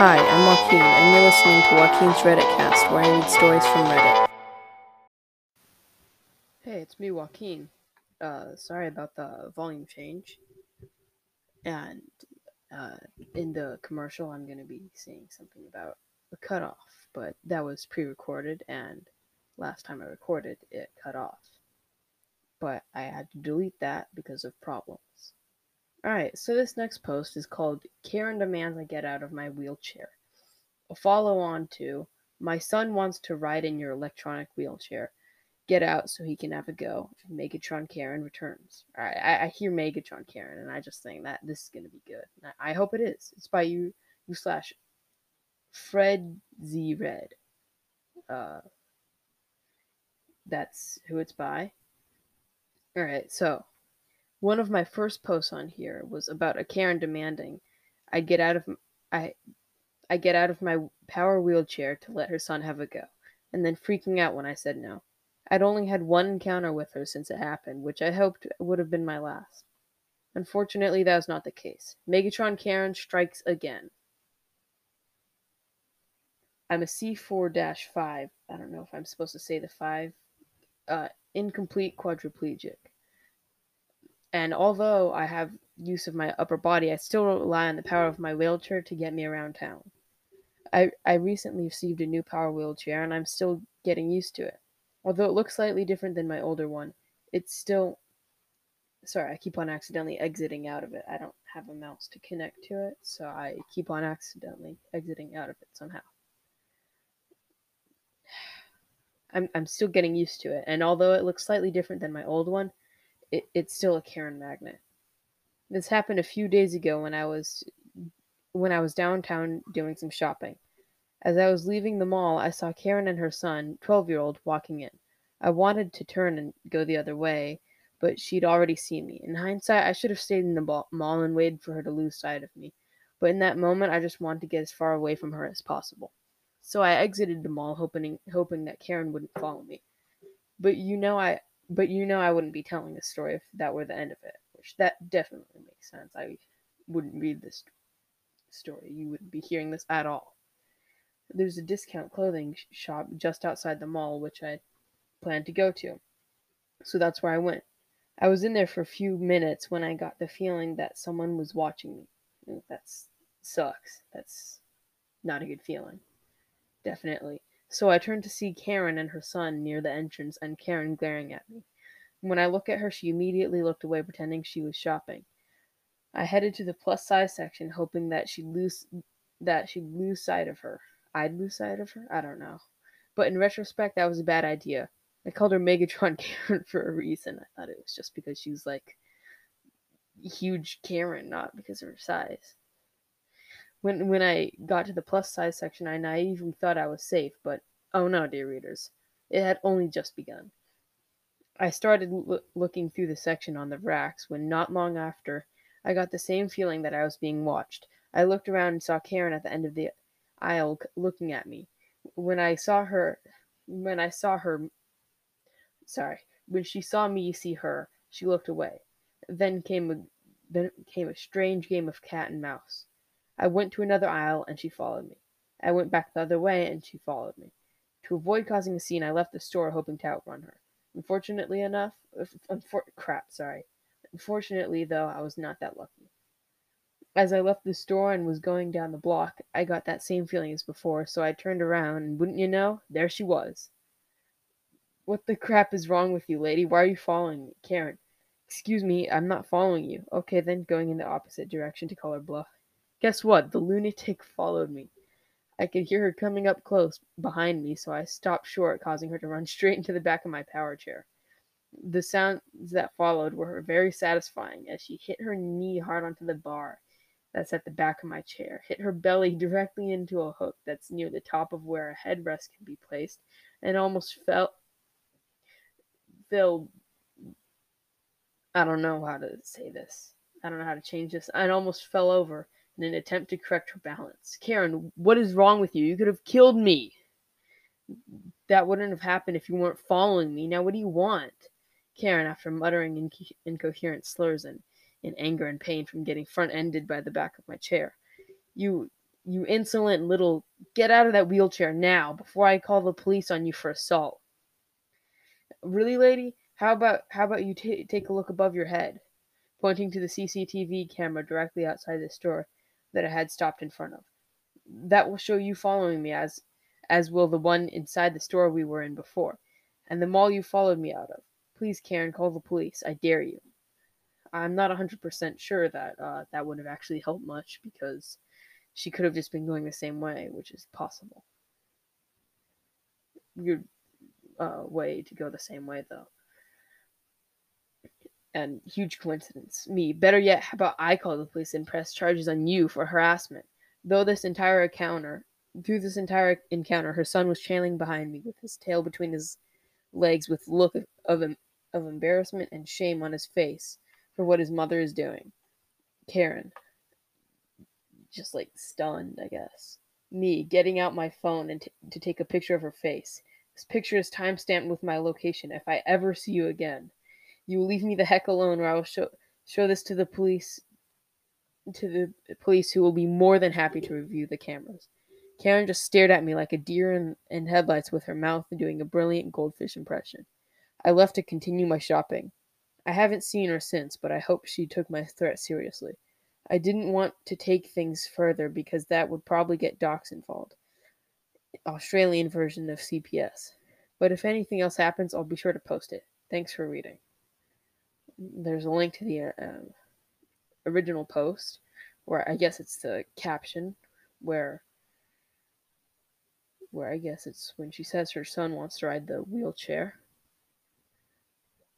Hi, I'm Joaquin, and you're listening to Joaquin's Reddit cast, where I read stories from Reddit. Hey, it's me, Joaquin. Uh, sorry about the volume change. And uh, in the commercial, I'm going to be saying something about a cutoff, but that was pre recorded, and last time I recorded, it cut off. But I had to delete that because of problems. Alright, so this next post is called Karen Demands I Get Out of My Wheelchair. A follow on to My son wants to ride in your electronic wheelchair. Get out so he can have a go. Megatron Karen returns. Alright, I, I hear Megatron Karen and I just think that this is gonna be good. I, I hope it is. It's by you you slash Fred Z Red. Uh that's who it's by. Alright, so one of my first posts on here was about a Karen demanding I get out of I I get out of my power wheelchair to let her son have a go, and then freaking out when I said no. I'd only had one encounter with her since it happened, which I hoped would have been my last. Unfortunately, that was not the case. Megatron Karen strikes again. I'm a C4 5. I don't know if I'm supposed to say the 5. Uh, incomplete quadriplegic. And although I have use of my upper body, I still rely on the power of my wheelchair to get me around town. I, I recently received a new power wheelchair and I'm still getting used to it. Although it looks slightly different than my older one, it's still. Sorry, I keep on accidentally exiting out of it. I don't have a mouse to connect to it, so I keep on accidentally exiting out of it somehow. I'm, I'm still getting used to it, and although it looks slightly different than my old one, it, it's still a Karen magnet. This happened a few days ago when I was when I was downtown doing some shopping. As I was leaving the mall, I saw Karen and her son, 12-year-old, walking in. I wanted to turn and go the other way, but she'd already seen me. In hindsight, I should have stayed in the mall and waited for her to lose sight of me. But in that moment, I just wanted to get as far away from her as possible. So I exited the mall, hoping hoping that Karen wouldn't follow me. But you know, I but you know I wouldn't be telling this story if that were the end of it, which that definitely makes sense. I wouldn't read this story. You wouldn't be hearing this at all. There's a discount clothing shop just outside the mall, which I planned to go to. So that's where I went. I was in there for a few minutes when I got the feeling that someone was watching me. That sucks. That's not a good feeling. Definitely. So I turned to see Karen and her son near the entrance and Karen glaring at me. When I looked at her, she immediately looked away, pretending she was shopping. I headed to the plus size section, hoping that she'd lose that she'd lose sight of her. I'd lose sight of her? I don't know. But in retrospect, that was a bad idea. I called her Megatron Karen for a reason. I thought it was just because she was like huge Karen, not because of her size. When when I got to the plus size section, I naively thought I was safe, but oh no, dear readers, it had only just begun. I started looking through the section on the racks when not long after, I got the same feeling that I was being watched. I looked around and saw Karen at the end of the aisle looking at me. When I saw her, when I saw her, sorry, when she saw me see her, she looked away. Then came a then came a strange game of cat and mouse. I went to another aisle and she followed me. I went back the other way and she followed me. To avoid causing a scene, I left the store hoping to outrun her. Unfortunately enough, uh, unfor- crap, sorry. Unfortunately, though, I was not that lucky. As I left the store and was going down the block, I got that same feeling as before, so I turned around and wouldn't you know, there she was. What the crap is wrong with you, lady? Why are you following me? Karen. Excuse me, I'm not following you. Okay, then going in the opposite direction to call her bluff. Guess what? The lunatic followed me. I could hear her coming up close behind me, so I stopped short, causing her to run straight into the back of my power chair. The sounds that followed were very satisfying as she hit her knee hard onto the bar that's at the back of my chair, hit her belly directly into a hook that's near the top of where a headrest can be placed, and almost fell fell I don't know how to say this. I don't know how to change this. I almost fell over in an attempt to correct her balance. Karen, what is wrong with you? You could have killed me. That wouldn't have happened if you weren't following me. Now, what do you want? Karen, after muttering inco- incoherent slurs and in anger and pain from getting front ended by the back of my chair. You You insolent little. Get out of that wheelchair now before I call the police on you for assault. Really, lady? How about how about you t- take a look above your head? Pointing to the CCTV camera directly outside the store that I had stopped in front of. That will show you following me as as will the one inside the store we were in before, and the mall you followed me out of. Please, Karen, call the police. I dare you. I'm not 100% sure that uh, that would have actually helped much because she could have just been going the same way, which is possible. Your uh, way to go the same way, though. And huge coincidence. Me. Better yet, how about I call the police and press charges on you for harassment? Though this entire encounter, through this entire encounter, her son was trailing behind me with his tail between his legs, with look of, of, of embarrassment and shame on his face for what his mother is doing. Karen, just like stunned, I guess. Me getting out my phone and t- to take a picture of her face. This picture is time stamped with my location. If I ever see you again, you will leave me the heck alone, or I will show show this to the police. To the police, who will be more than happy to review the cameras. Karen just stared at me like a deer in, in headlights with her mouth doing a brilliant goldfish impression. I left to continue my shopping. I haven't seen her since, but I hope she took my threat seriously. I didn't want to take things further because that would probably get docs involved. Australian version of CPS. But if anything else happens, I'll be sure to post it. Thanks for reading. There's a link to the um, original post, where I guess it's the caption, where where I guess it's when she says her son wants to ride the wheelchair.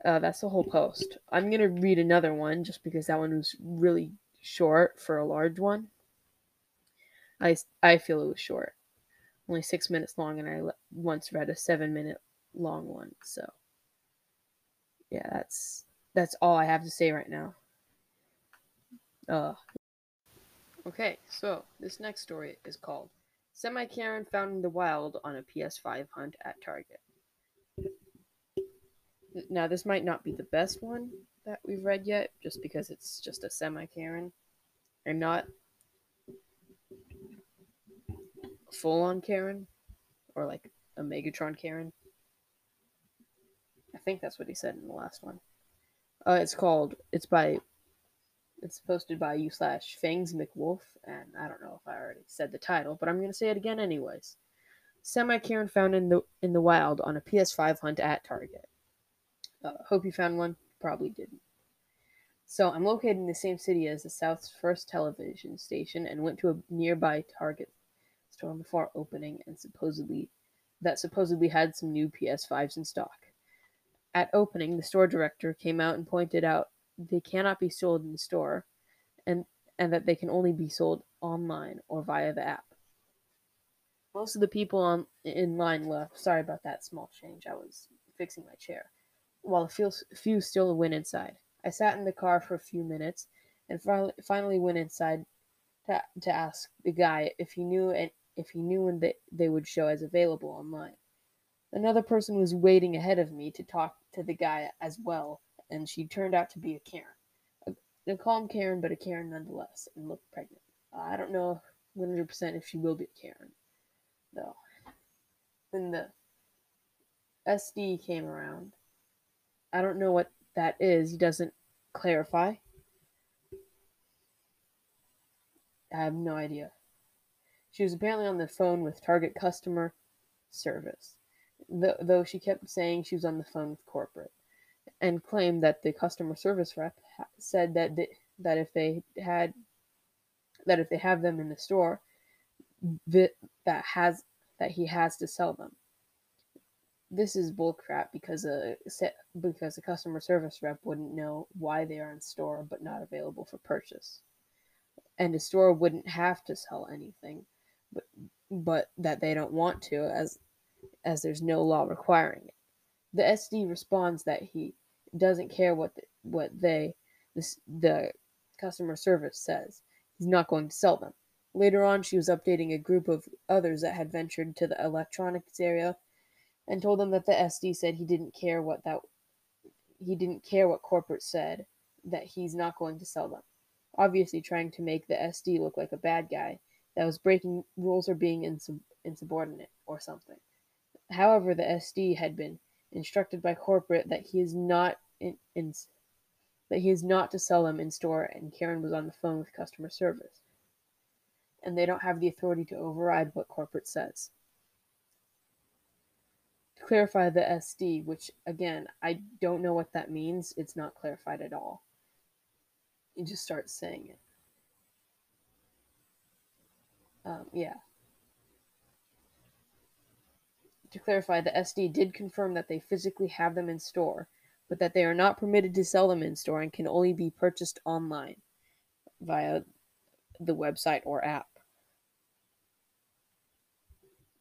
Uh, that's the whole post. I'm gonna read another one just because that one was really short for a large one. I I feel it was short, only six minutes long, and I once read a seven minute long one. So yeah, that's that's all I have to say right now. Uh. Okay, so this next story is called Semi Karen Found in the Wild on a PS5 Hunt at Target. Now, this might not be the best one that we've read yet, just because it's just a semi Karen and not full on Karen or like a Megatron Karen. I think that's what he said in the last one. Uh, it's called. It's by. It's posted by you slash Fangs McWolf, and I don't know if I already said the title, but I'm gonna say it again anyways. Semi Karen found in the in the wild on a PS5 hunt at Target. Uh, hope you found one. Probably didn't. So I'm located in the same city as the South's first television station and went to a nearby Target store before opening and supposedly that supposedly had some new PS5s in stock. At opening, the store director came out and pointed out they cannot be sold in the store and and that they can only be sold online or via the app. Most of the people on in line left. Sorry about that small change. I was fixing my chair while a few, few still went inside. I sat in the car for a few minutes and finally went inside to, to ask the guy if he knew and if he knew when they, they would show as available online. Another person was waiting ahead of me to talk to the guy as well, and she turned out to be a Karen. A, a calm Karen, but a Karen nonetheless, and looked pregnant. Uh, I don't know 100% if she will be a Karen, though. Then the SD came around I don't know what that is. He doesn't clarify. I have no idea. She was apparently on the phone with Target customer service, though she kept saying she was on the phone with corporate, and claimed that the customer service rep said that that if they had that if they have them in the store, that that has that he has to sell them. This is bullcrap because a because a customer service rep wouldn't know why they are in store but not available for purchase, and a store wouldn't have to sell anything, but but that they don't want to as as there's no law requiring it. The SD responds that he doesn't care what the, what they this, the customer service says. He's not going to sell them. Later on, she was updating a group of others that had ventured to the electronics area and told them that the SD said he didn't care what that he didn't care what corporate said that he's not going to sell them. Obviously trying to make the SD look like a bad guy. that was breaking rules or being insub- insubordinate or something. However, the SD had been instructed by corporate that he is not in, in that he is not to sell them in store, and Karen was on the phone with customer service. And they don't have the authority to override what corporate says. To clarify the SD, which again, I don't know what that means, it's not clarified at all. You just start saying it. Um, yeah. To clarify, the SD did confirm that they physically have them in store, but that they are not permitted to sell them in store and can only be purchased online via the website or app.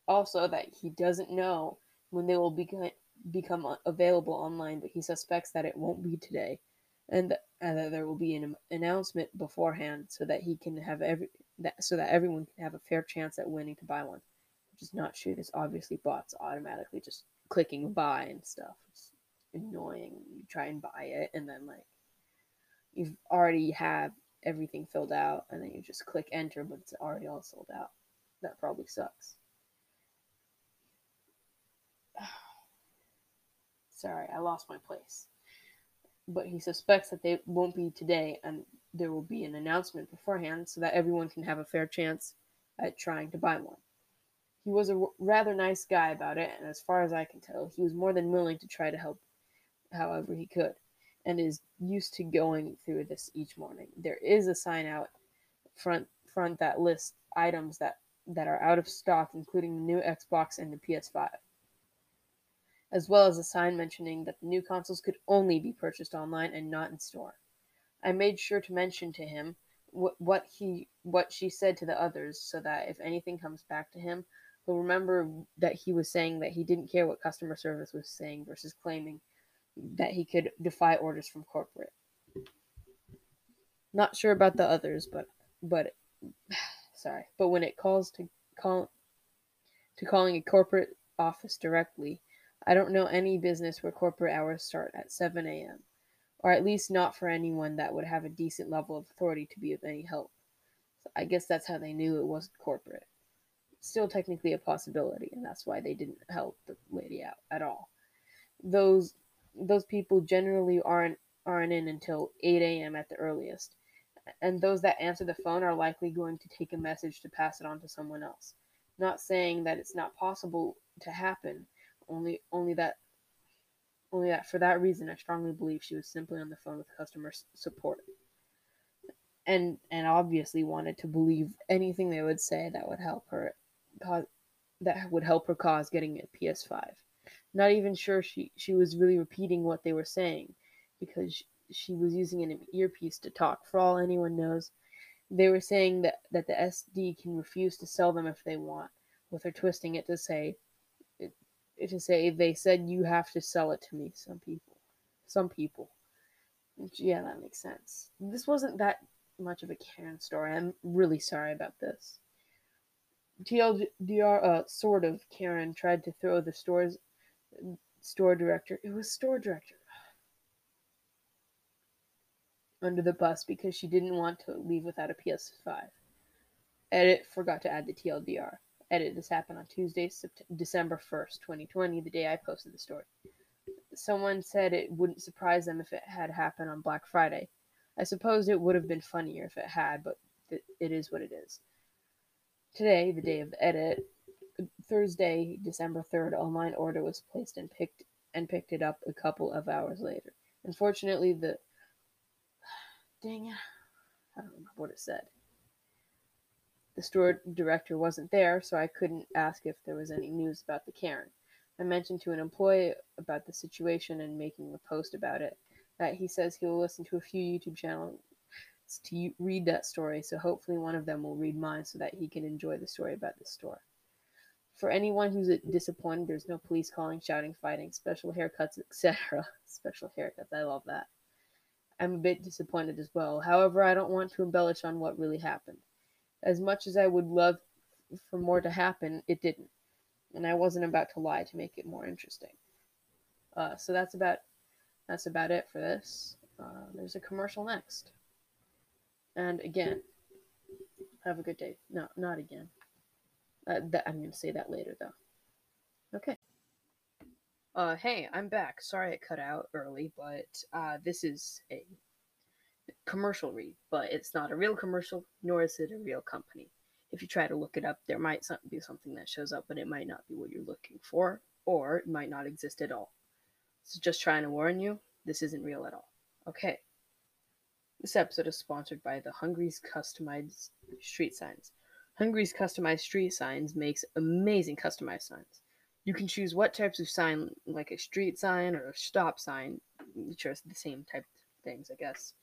Also, that he doesn't know when they will become become uh, available online, but he suspects that it won't be today, and, th- and that there will be an announcement beforehand so that he can have every that so that everyone can have a fair chance at winning to buy one. Is not true. There's obviously bots automatically just clicking buy and stuff. It's annoying. You try and buy it, and then like you've already have everything filled out, and then you just click enter, but it's already all sold out. That probably sucks. Sorry, I lost my place. But he suspects that they won't be today, and there will be an announcement beforehand so that everyone can have a fair chance at trying to buy one. He was a rather nice guy about it, and as far as I can tell, he was more than willing to try to help however he could, and is used to going through this each morning. There is a sign out front front that lists items that, that are out of stock, including the new Xbox and the PS5, as well as a sign mentioning that the new consoles could only be purchased online and not in store. I made sure to mention to him what, what he what she said to the others, so that if anything comes back to him, he'll remember that he was saying that he didn't care what customer service was saying versus claiming that he could defy orders from corporate. Not sure about the others, but but sorry, but when it calls to call to calling a corporate office directly, I don't know any business where corporate hours start at 7 a.m. or at least not for anyone that would have a decent level of authority to be of any help. So I guess that's how they knew it wasn't corporate. Still technically a possibility, and that's why they didn't help the lady out at all. Those those people generally aren't aren't in until 8 a.m. at the earliest, and those that answer the phone are likely going to take a message to pass it on to someone else. Not saying that it's not possible to happen, only that for that reason I strongly believe she was simply on the phone with customer support. And and obviously wanted to believe anything they would say that would help her cause that would help her cause getting a PS5 not even sure she, she was really repeating what they were saying because she was using an earpiece to talk. For all anyone knows, they were saying that, that the SD can refuse to sell them if they want, with her twisting it to say, to say they said you have to sell it to me. Some people, some people. Yeah, that makes sense. This wasn't that much of a Karen story. I'm really sorry about this. TLDR, uh, sort of Karen tried to throw the store's store director. It was store director under the bus because she didn't want to leave without a PS5. Edit forgot to add the TLDR. Edit this happened on Tuesday, December 1st, 2020, the day I posted the story. Someone said it wouldn't surprise them if it had happened on Black Friday. I suppose it would have been funnier if it had, but it is what it is. Today, the day of the edit, Thursday, December 3rd, online order was placed and picked and picked it up a couple of hours later. Unfortunately, the dang it, I don't remember what it said. The store director wasn't there, so I couldn't ask if there was any news about the Karen. I mentioned to an employee about the situation and making a post about it. That he says he will listen to a few YouTube channels to read that story, so hopefully one of them will read mine so that he can enjoy the story about the store. For anyone who's disappointed, there's no police calling, shouting, fighting, special haircuts, etc. special haircuts, I love that. I'm a bit disappointed as well. However, I don't want to embellish on what really happened. As much as I would love for more to happen, it didn't. And I wasn't about to lie to make it more interesting. Uh, so that's about that's about it for this. Uh, there's a commercial next. And again, Have a good day. No, not again. Uh, that, I'm going to say that later, though. Okay. Uh, hey, I'm back. Sorry it cut out early, but uh, this is a commercial read, but it's not a real commercial, nor is it a real company. If you try to look it up, there might be something that shows up, but it might not be what you're looking for, or it might not exist at all. So just trying to warn you, this isn't real at all. Okay. This episode is sponsored by the Hungry's Customized Street Signs. Hungry's Customized Street Signs makes amazing customized signs. You can choose what types of sign, like a street sign or a stop sign, which are the same type of things, I guess.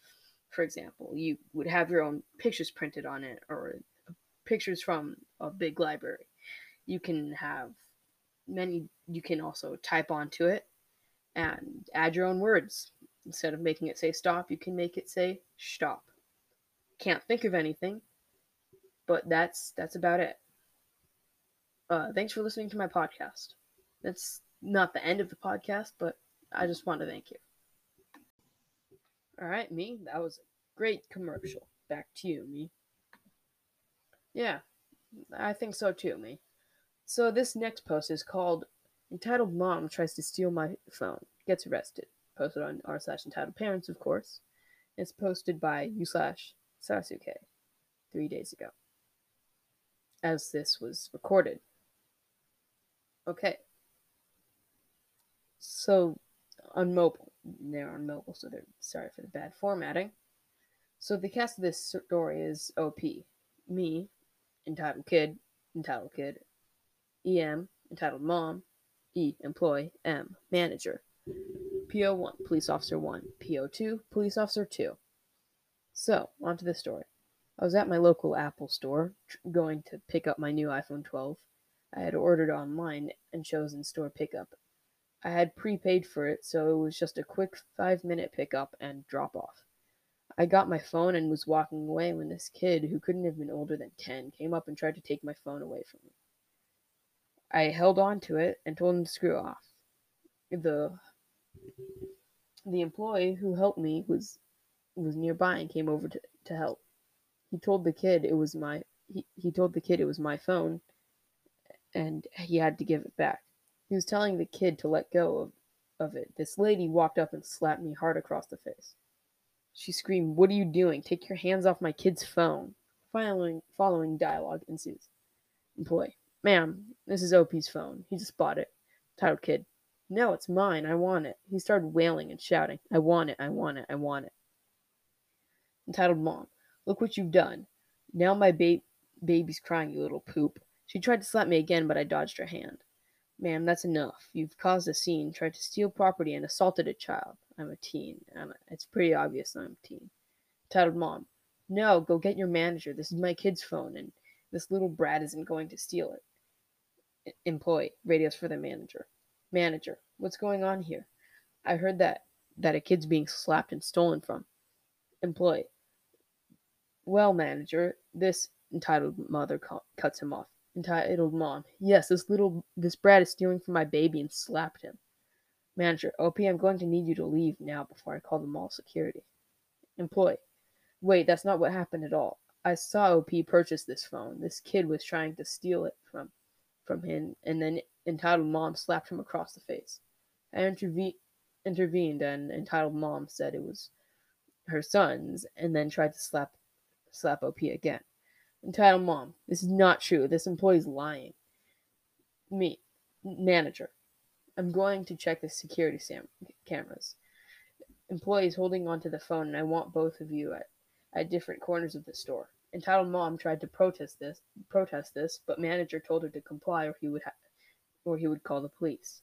For example, you would have your own pictures printed on it or pictures from a big library. You can have many, you can also type onto it and add your own words. Instead of making it say stop, you can make it say stop. Can't think of anything, but that's that's about it. Uh, thanks for listening to my podcast. That's not the end of the podcast, but I just want to thank you. All right, me. That was a great commercial. Back to you, me. Yeah, I think so too, me. So this next post is called entitled "Mom Tries to Steal My Phone, Gets Arrested." Posted on r slash entitled parents, of course. It's posted by u slash Sasuke three days ago, as this was recorded. Okay. So on mobile, they're on mobile, so they're sorry for the bad formatting. So the cast of this story is OP, me, entitled kid, entitled kid, EM, entitled mom, E, employee, M, manager, PO1, police officer 1, PO2, police officer 2. So, on to the story. I was at my local Apple store going to pick up my new iPhone 12. I had ordered online and chosen store pickup. I had prepaid for it, so it was just a quick five minute pickup and drop off. I got my phone and was walking away when this kid, who couldn't have been older than 10, came up and tried to take my phone away from me. I held on to it and told him to screw off. The the employee who helped me was was nearby and came over to, to help. He told the kid it was my he, he told the kid it was my phone and he had to give it back. He was telling the kid to let go of, of it. This lady walked up and slapped me hard across the face. She screamed, What are you doing? Take your hands off my kid's phone. Following, following dialogue ensues. Employee, Ma'am, this is OP's phone. He just bought it. Titled kid, No, it's mine. I want it. He started wailing and shouting, I want it. I want it. I want it. Entitled Mom, Look what you've done. Now my ba- baby's crying, you little poop. She tried to slap me again, but I dodged her hand. Ma'am, that's enough. You've caused a scene, tried to steal property, and assaulted a child. I'm a teen. I'm a, it's pretty obvious I'm a teen. Titled Mom, No, go get your manager. This is my kid's phone, and this little brat isn't going to steal it. Employee, radios for the manager. Manager, what's going on here? I heard that that a kid's being slapped and stolen from. Employee, well, manager, this entitled mother cuts him off entitled mom. Yes, this little this brat is stealing from my baby and slapped him. Manager, OP, I'm going to need you to leave now before I call the mall security. Employee, wait, that's not what happened at all. I saw OP purchase this phone. This kid was trying to steal it from from him, and then entitled mom slapped him across the face. I interve- intervened, and entitled mom said it was her son's, and then tried to slap slap OP again. Entitled mom, this is not true. This employee's lying. Me, manager, I'm going to check the security sam- cameras. Employees holding onto the phone, and I want both of you at, at different corners of the store. Entitled mom tried to protest this, protest this, but manager told her to comply, or he would, ha- or he would call the police.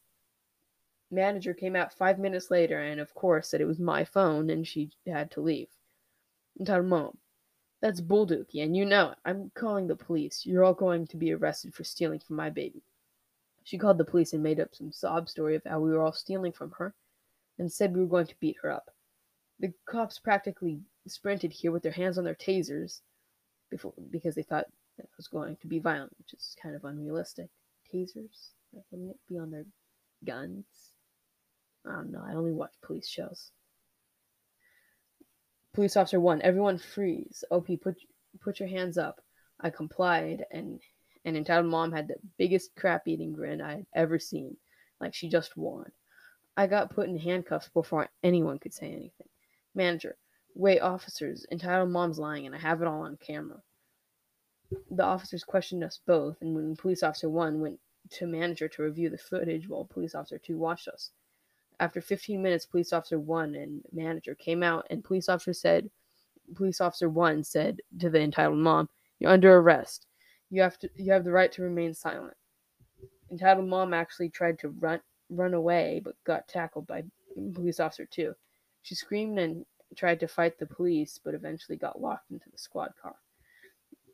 Manager came out five minutes later, and of course said it was my phone, and she had to leave. Entitled mom, that's Bulldookie, and you know it. I'm calling the police. You're all going to be arrested for stealing from my baby. She called the police and made up some sob story of how we were all stealing from her and said we were going to beat her up. The cops practically sprinted here with their hands on their tasers before, because they thought it was going to be violent, which is kind of unrealistic. Tasers? wouldn't it be on their guns? I don't know. I only watch police shows. Police officer one, everyone freeze. OP, put put your hands up. I complied, and and entitled mom had the biggest crap eating grin I had ever seen, like she just won. I got put in handcuffs before anyone could say anything. Manager, wait, officers, entitled mom's lying, and I have it all on camera. The officers questioned us both, and when police officer one went to manager to review the footage while police officer two watched us. After 15 minutes, police officer one and manager came out, and police officer said, police officer one said to the entitled mom, "You're under arrest. You have to, you have the right to remain silent." Entitled mom actually tried to run run away, but got tackled by police officer two. She screamed and tried to fight the police, but eventually got locked into the squad car.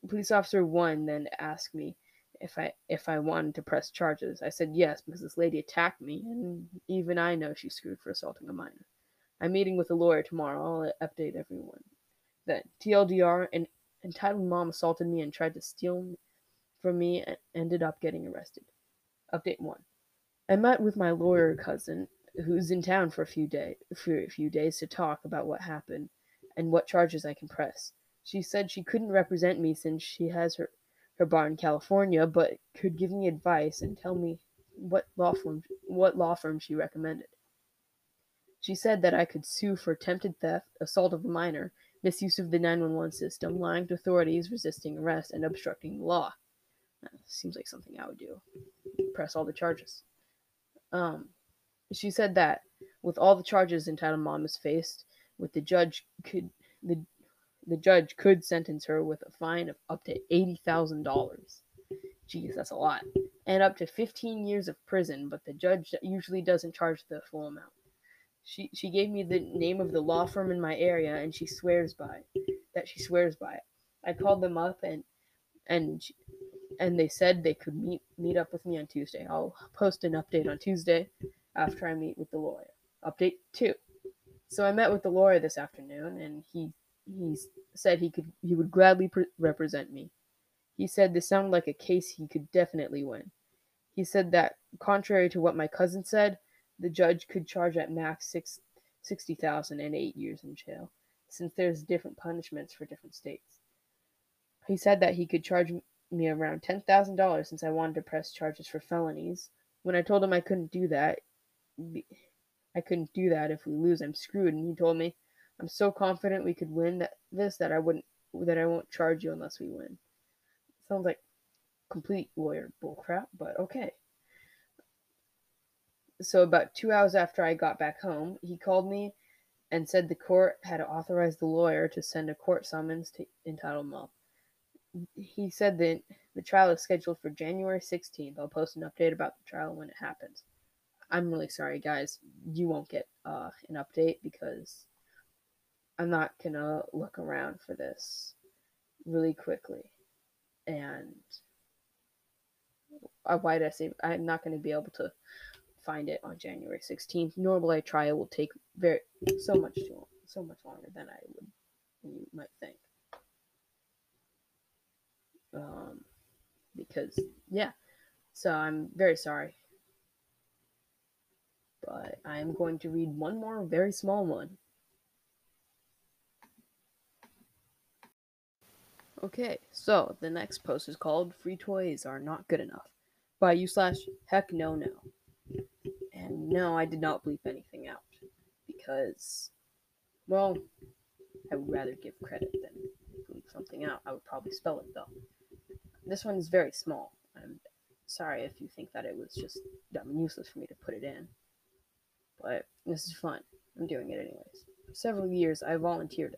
Police officer one then asked me if I if I wanted to press charges. I said yes because this lady attacked me, and even I know she's screwed for assaulting a minor. I'm meeting with a lawyer tomorrow. I'll update everyone. Then TLDR, an entitled mom assaulted me and tried to steal from me and ended up getting arrested. Update one. I met with my lawyer cousin, who's in town for a few day for a few days to talk about what happened and what charges I can press. She said she couldn't represent me since she has her her bar in California, but could give me advice and tell me what law firm what law firm she recommended. She said that I could sue for attempted theft, assault of a minor, misuse of the 911 system, lying to authorities, resisting arrest, and obstructing the law. That seems like something I would do. Press all the charges. Um, she said that with all the charges entitled mom is faced, with the judge could the the judge could sentence her with a fine of up to $80,000. Jeez, that's a lot. And up to 15 years of prison, but the judge usually doesn't charge the full amount. She, she gave me the name of the law firm in my area and she swears by that she swears by it. I called them up and and she, and they said they could meet meet up with me on Tuesday. I'll post an update on Tuesday after I meet with the lawyer. Update 2. So I met with the lawyer this afternoon and he he said he could he would gladly pre- represent me. He said this sounded like a case he could definitely win. He said that contrary to what my cousin said, the judge could charge at max six, 60,000 and 8 years in jail since there's different punishments for different states. He said that he could charge me around $10,000 since I wanted to press charges for felonies. When I told him I couldn't do that, I couldn't do that if we lose, I'm screwed, and he told me I'm so confident we could win that this that I wouldn't that I won't charge you unless we win. Sounds like complete lawyer bullcrap, but okay. So about two hours after I got back home, he called me and said the court had authorized the lawyer to send a court summons to entitle Mom. He said that the trial is scheduled for January 16th. I'll post an update about the trial when it happens. I'm really sorry, guys. You won't get uh, an update because I'm not gonna look around for this really quickly. And uh, why did I say I'm not gonna be able to find it on January 16th? Nor will I try. It will take very so much too so much longer than I would you might think. Um, because yeah, so I'm very sorry. But I'm going to read one more very small one. Okay, so the next post is called Free Toys Are Not Good Enough by you slash heck no no. And no, I did not bleep anything out because, well, I would rather give credit than bleep something out. I would probably spell it though. This one is very small. I'm sorry if you think that it was just dumb and useless for me to put it in. But this is fun. I'm doing it anyways. For several years, I volunteered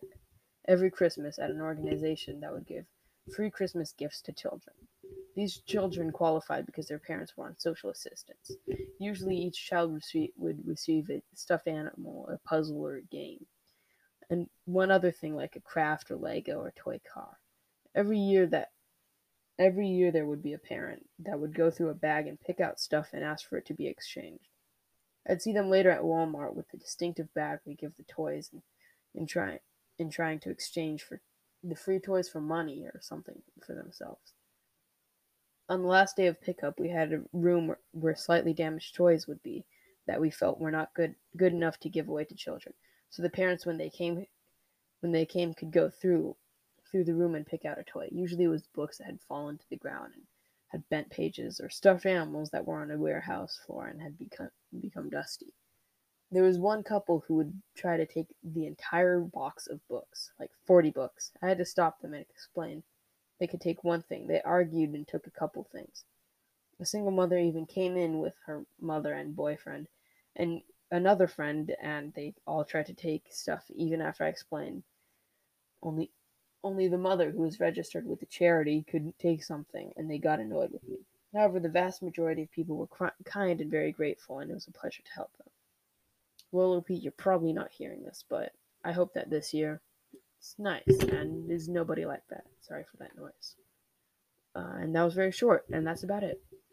every Christmas at an organization that would give free Christmas gifts to children. These children qualified because their parents were on social assistance. Usually, each child would receive a stuffed animal, a puzzle, or a game, and one other thing like a craft or Lego or toy car. Every year that every year there would be a parent that would go through a bag and pick out stuff and ask for it to be exchanged. I'd see them later at Walmart with the distinctive bag we give the toys and, and try in trying to exchange for the free toys for money or something for themselves. On the last day of pickup, we had a room where, slightly damaged toys would be that we felt were not good good enough to give away to children. So the parents when they came when they came could go through through the room and pick out a toy. Usually it was books that had fallen to the ground and had bent pages, or stuffed animals that were on a warehouse floor and had become, become dusty. There was one couple who would try to take the entire box of books, like 40 books. I had to stop them and explain. They could take one thing. They argued and took a couple things. A single mother even came in with her mother and boyfriend and another friend, and they all tried to take stuff even after I explained. Only only the mother, who was registered with the charity, could take something, and they got annoyed with me. However, the vast majority of people were cr- kind and very grateful, and it was a pleasure to help them. Well, Pete, you're probably not hearing this, but I hope that this year it's nice and there's nobody like that. Sorry for that noise. Uh, and that was very short, and that's about it.